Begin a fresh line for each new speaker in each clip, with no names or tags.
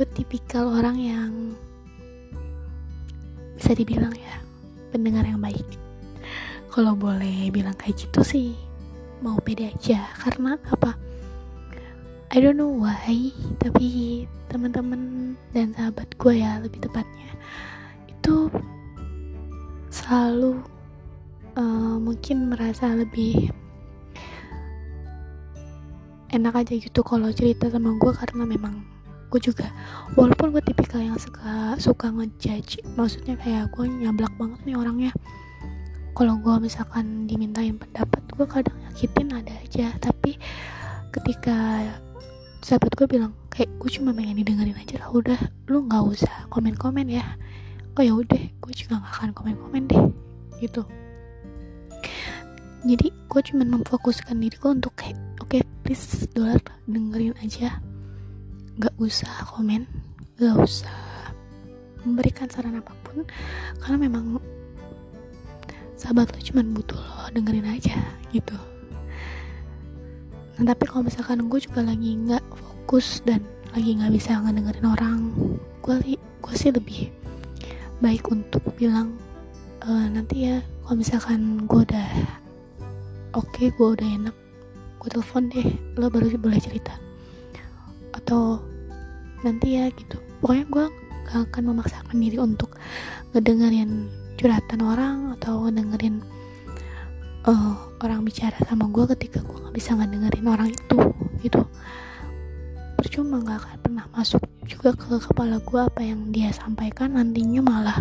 gue tipikal orang yang bisa dibilang ya pendengar yang baik. Kalau boleh bilang kayak gitu sih mau pede aja. Karena apa? I don't know why tapi teman-teman dan sahabat gue ya lebih tepatnya itu selalu uh, mungkin merasa lebih enak aja gitu kalau cerita sama gue karena memang gue juga. Walaupun gue tipikal yang suka suka ngejudge maksudnya kayak gue nyablak banget nih orangnya. Kalau gue misalkan dimintain pendapat gue kadang nyakitin ada aja. Tapi ketika sahabat gue bilang kayak gue cuma pengen didengerin aja lah udah. Lu nggak usah komen komen ya. Oh ya udah gue juga nggak akan komen komen deh gitu. Jadi gue cuma memfokuskan diri gue untuk kayak oke okay, please dolar dengerin aja gak usah komen gak usah memberikan saran apa pun karena memang sahabat lo cuma butuh lo dengerin aja gitu. Nah tapi kalau misalkan gue juga lagi nggak fokus dan lagi nggak bisa ngedengerin orang gue gue sih lebih baik untuk bilang e, nanti ya kalau misalkan gue udah oke okay, gue udah enak gue telepon deh lo baru boleh cerita. Atau nanti ya gitu. Pokoknya gue gak akan memaksakan diri untuk ngedengerin curhatan orang atau ngedengerin uh, orang bicara sama gue ketika gue nggak bisa ngedengerin orang itu gitu. Percuma gak akan pernah masuk juga ke kepala gue apa yang dia sampaikan nantinya malah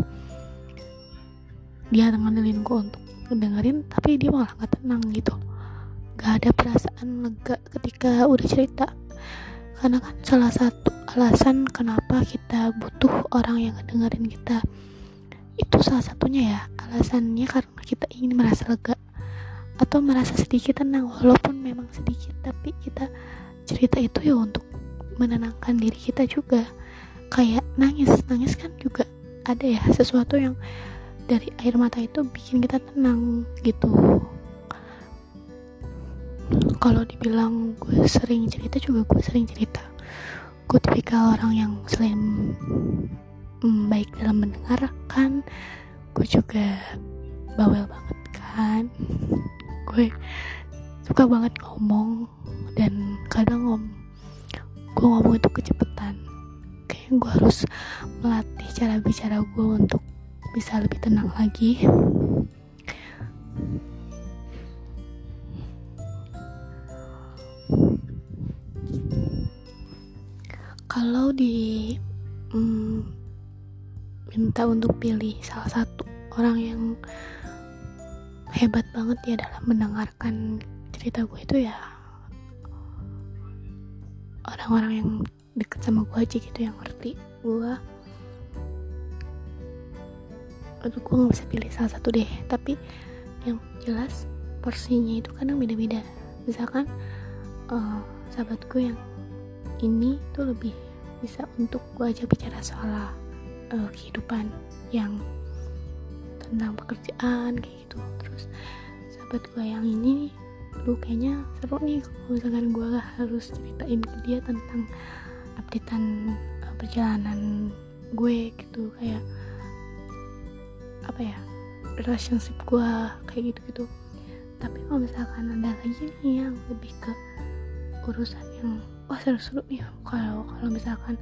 dia ngandelin gue untuk ngedengerin tapi dia malah gak tenang gitu. Gak ada perasaan lega ketika udah cerita. Karena kan salah satu alasan kenapa kita butuh orang yang ngedengerin kita. Itu salah satunya ya alasannya karena kita ingin merasa lega atau merasa sedikit tenang walaupun memang sedikit tapi kita cerita itu ya untuk menenangkan diri kita juga. Kayak nangis nangis kan juga ada ya sesuatu yang dari air mata itu bikin kita tenang gitu. Kalau dibilang gue sering cerita juga gue sering cerita gue tipikal orang yang selain mm, baik dalam mendengarkan gue juga bawel banget kan. Gue suka banget ngomong dan kadang ngom gue ngomong itu kecepatan. Kayak gue harus melatih cara bicara gue untuk bisa lebih tenang lagi kalau di mm, minta untuk pilih salah satu orang yang hebat banget ya dalam mendengarkan cerita gue itu ya orang-orang yang deket sama gue aja gitu yang ngerti gue aduh gue gak bisa pilih salah satu deh. Tapi yang jelas porsinya itu kadang beda-beda. Misalkan uh, sahabat gue yang ini tuh lebih bisa untuk gue aja bicara soal uh, kehidupan yang tentang pekerjaan kayak gitu. Terus sahabat gue yang ini lu kayaknya seru nih kalau misalkan gue harus ceritain ke dia tentang updatean uh, perjalanan gue gitu. Kayak apa ya relationship gue kayak gitu gitu tapi kalau misalkan ada lagi nih yang lebih ke urusan yang wah seru-seru. Nih kalau kalau misalkan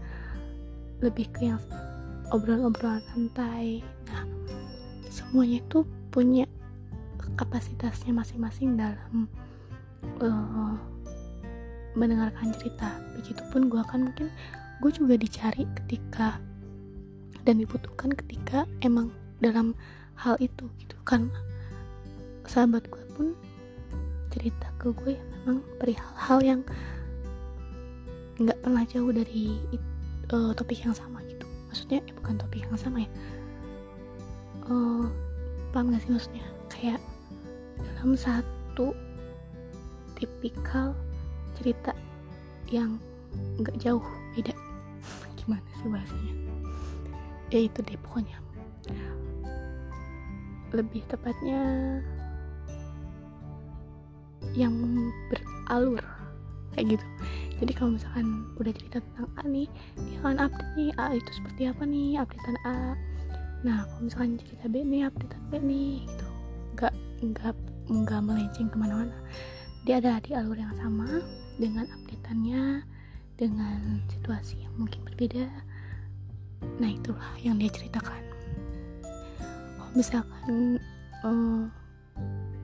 lebih ke yang obrolan-obrolan santai. Nah semuanya itu punya kapasitasnya masing-masing dalam uh, mendengarkan cerita. Begitupun gue akan mungkin gue juga dicari ketika dan dibutuhkan ketika emang dalam hal itu gitu. Kan sahabat gue pun cerita ke gue ya memang perihal hal yang nggak pernah jauh dari uh, topik yang sama gitu. Maksudnya eh, bukan topik yang sama ya. Uh, paham gak sih maksudnya? Kayak dalam satu tipikal cerita yang nggak jauh beda. Gimana sih bahasanya? Ya itu deh pokoknya. Lebih tepatnya yang beralur kayak gitu. Jadi kalau misalkan udah cerita tentang A nih dia akan update nih A itu seperti apa nih updatean A. Nah kalau misalkan cerita B nih updatean B nih gitu. Nggak nggak nggak melenceng ke mana-mana. Dia ada di alur yang sama dengan updateannya dengan situasi yang mungkin berbeda. Nah itulah yang dia ceritakan. Kalau misalkan uh,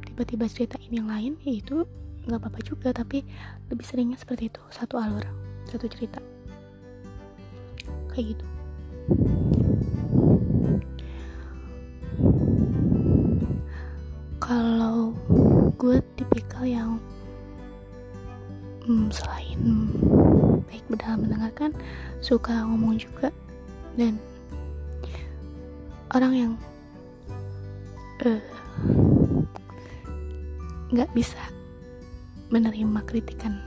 tiba-tiba ceritain yang lain yaitu nggak apa-apa juga tapi lebih seringnya seperti itu satu alur satu cerita. Kayak gitu. Kalau gue tipikal yang hmm, selain baik dalam mendengarkan suka ngomong juga dan orang yang uh, nggak bisa menerima kritikan.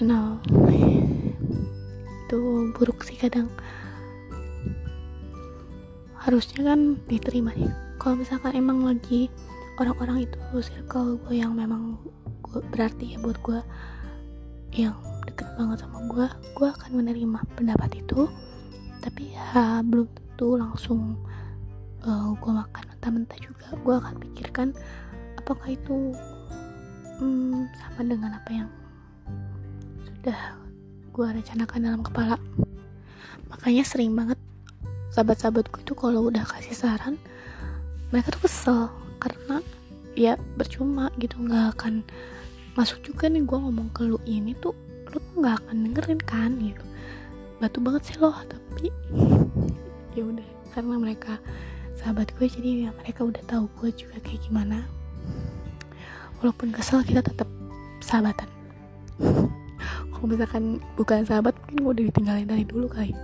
No itu buruk sih kadang. Harusnya kan diterima ya. Kalau misalkan emang lagi orang-orang itu circle gue yang memang gue berarti ya buat gue yang deket banget sama gue gue akan menerima pendapat itu. Tapi ya belum tentu langsung uh, gue makan mentah-mentah juga. Gue akan pikirkan apakah itu hmm, sama dengan apa yang sudah gue rencanakan dalam kepala? Makanya sering banget sahabat-sahabatku itu kalau udah kasih saran mereka tuh kesel karena ya percuma gitu nggak akan masuk juga nih gue ngomong ke lu ini tuh lu tuh nggak akan dengerin kan gitu. Batu banget sih loh tapi ya udah karena mereka sahabat gue jadi ya mereka udah tahu gue juga kayak gimana walaupun kesel kita tetap sahabatan. Kalau misalkan bukan sahabat mungkin gue udah ditinggalin dari dulu kali